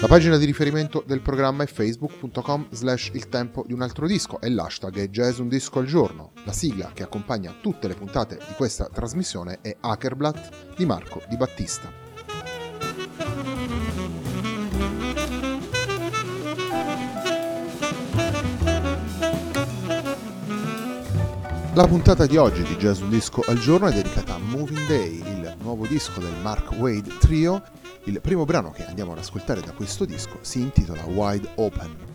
La pagina di riferimento del programma è facebook.com slash il tempo di un altro disco e l'hashtag è jazz un disco al giorno. La sigla che accompagna tutte le puntate di questa trasmissione è Hackerblatt di Marco Di Battista. La puntata di oggi di Jazz Un Disco al Giorno è dedicata a Moving Day, il nuovo disco del Mark Wade Trio. Il primo brano che andiamo ad ascoltare da questo disco si intitola Wide Open.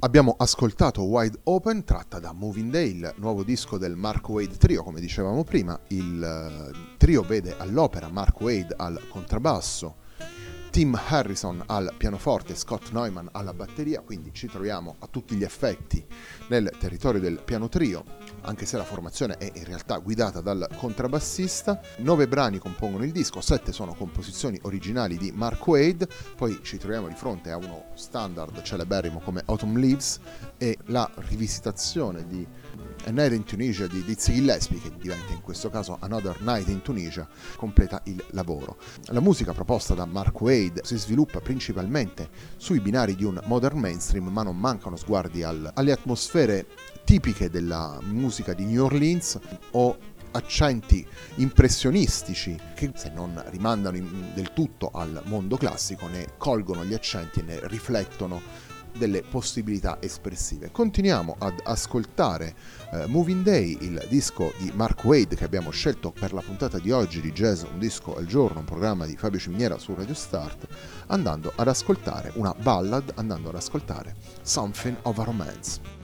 Abbiamo ascoltato Wide Open, tratta da Moving il nuovo disco del Mark Wade Trio, come dicevamo prima. Il eh, trio vede all'opera Mark Wade al contrabbasso, Tim Harrison al pianoforte, Scott Neumann alla batteria, quindi ci troviamo a tutti gli effetti nel territorio del piano trio, anche se la formazione è in realtà guidata dal contrabbassista. Nove brani compongono il disco, sette sono composizioni originali di Mark Wade, poi ci troviamo di fronte a uno standard celeberrimo come Autumn Leaves e la rivisitazione di A Night in Tunisia di Dizzy Gillespie, che diventa in questo caso Another Night in Tunisia, completa il lavoro. La musica proposta da Mark Wade si sviluppa principalmente sui binari di un modern mainstream, ma non mancano sguardi al, alle atmosfere tipiche della musica di New Orleans o accenti impressionistici che se non rimandano del tutto al mondo classico ne colgono gli accenti e ne riflettono delle possibilità espressive. Continuiamo ad ascoltare uh, Moving Day, il disco di Mark Wade che abbiamo scelto per la puntata di oggi di Jazz Un disco al giorno, un programma di Fabio Ciminiera su Radio Start, andando ad ascoltare una ballad, andando ad ascoltare Something of a Romance.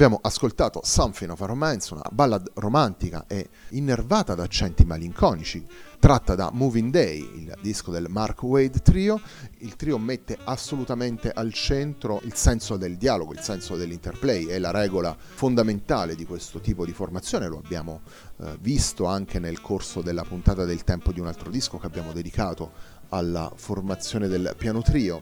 Abbiamo ascoltato Something of a Romance, una ballad romantica e innervata da accenti malinconici, tratta da Moving Day, il disco del Mark Wade Trio. Il trio mette assolutamente al centro il senso del dialogo, il senso dell'interplay, è la regola fondamentale di questo tipo di formazione, lo abbiamo eh, visto anche nel corso della puntata del tempo di un altro disco che abbiamo dedicato alla formazione del piano trio.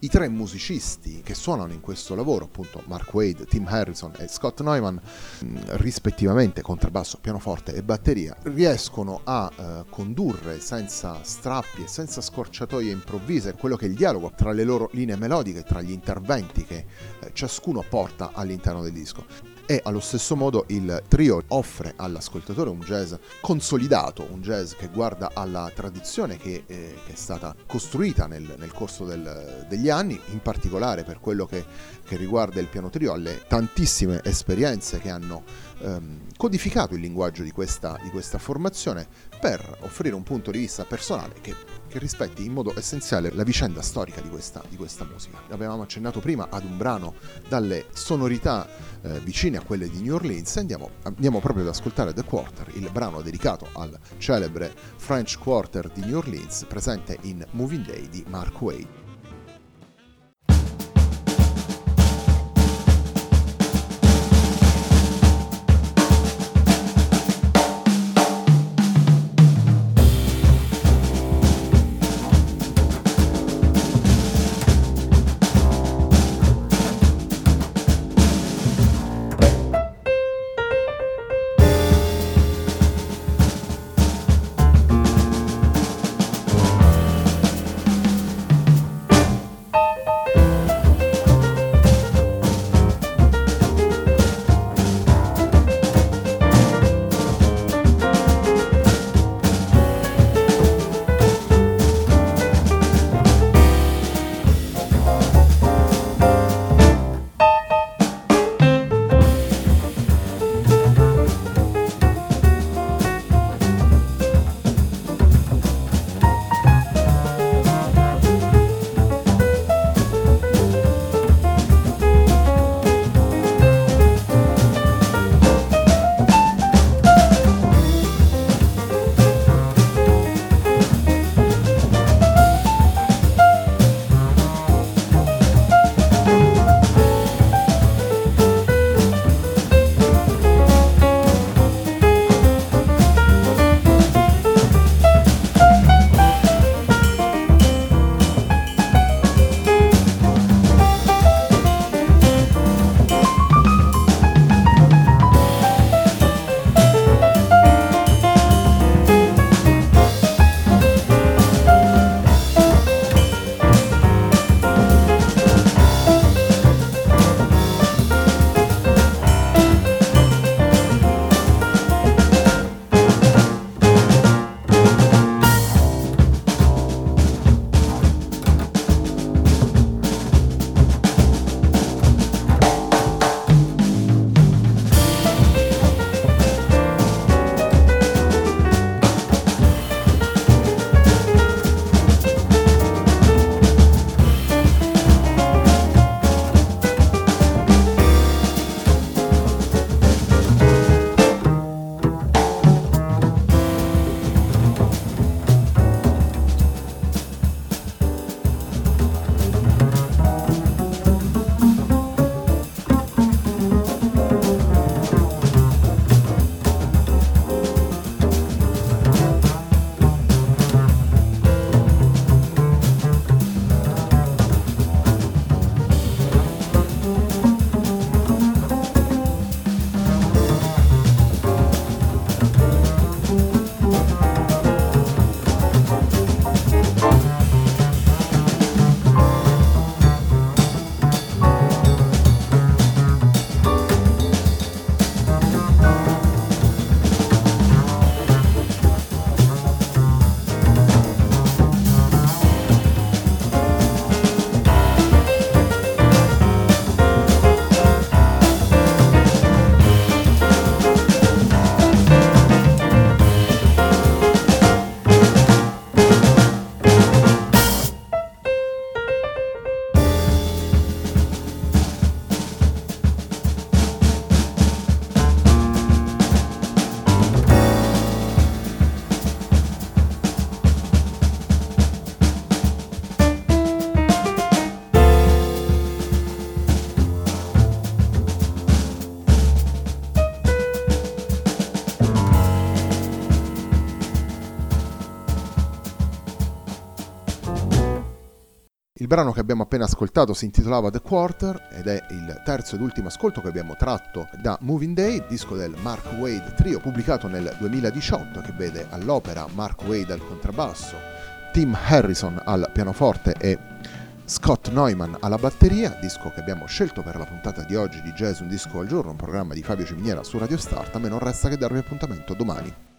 I tre musicisti che suonano in questo lavoro, appunto Mark Wade, Tim Harrison e Scott Neumann, mm, rispettivamente contrabbasso, pianoforte e batteria, riescono a eh, condurre senza strappi e senza scorciatoie improvvise quello che è il dialogo tra le loro linee melodiche, tra gli interventi che eh, ciascuno porta all'interno del disco e allo stesso modo il trio offre all'ascoltatore un jazz consolidato, un jazz che guarda alla tradizione che, eh, che è stata costruita nel, nel corso del, degli anni, in particolare per quello che, che, riguarda il piano trio, alle tantissime esperienze che hanno ehm, codificato il linguaggio di questa, di questa formazione per offrire un punto di vista personale che che rispetti in modo essenziale la vicenda storica di questa, di questa musica. Avevamo accennato prima ad un brano dalle sonorità eh, vicine a quelle di New Orleans e andiamo, andiamo proprio ad ascoltare The Quarter, il brano dedicato al celebre French Quarter di New Orleans presente in Moving Day di Mark Wade. Il brano che abbiamo appena ascoltato si intitolava The Quarter ed è il terzo ed ultimo ascolto che abbiamo tratto da Moving Day, disco del Mark Wade Trio pubblicato nel 2018 che vede all'opera Mark Wade al contrabbasso, Tim Harrison al pianoforte e Scott Neumann alla batteria, disco che abbiamo scelto per la puntata di oggi di Jazz Un Disco al Giorno, un programma di Fabio Ciminiera su Radio Start. A me non resta che darvi appuntamento domani.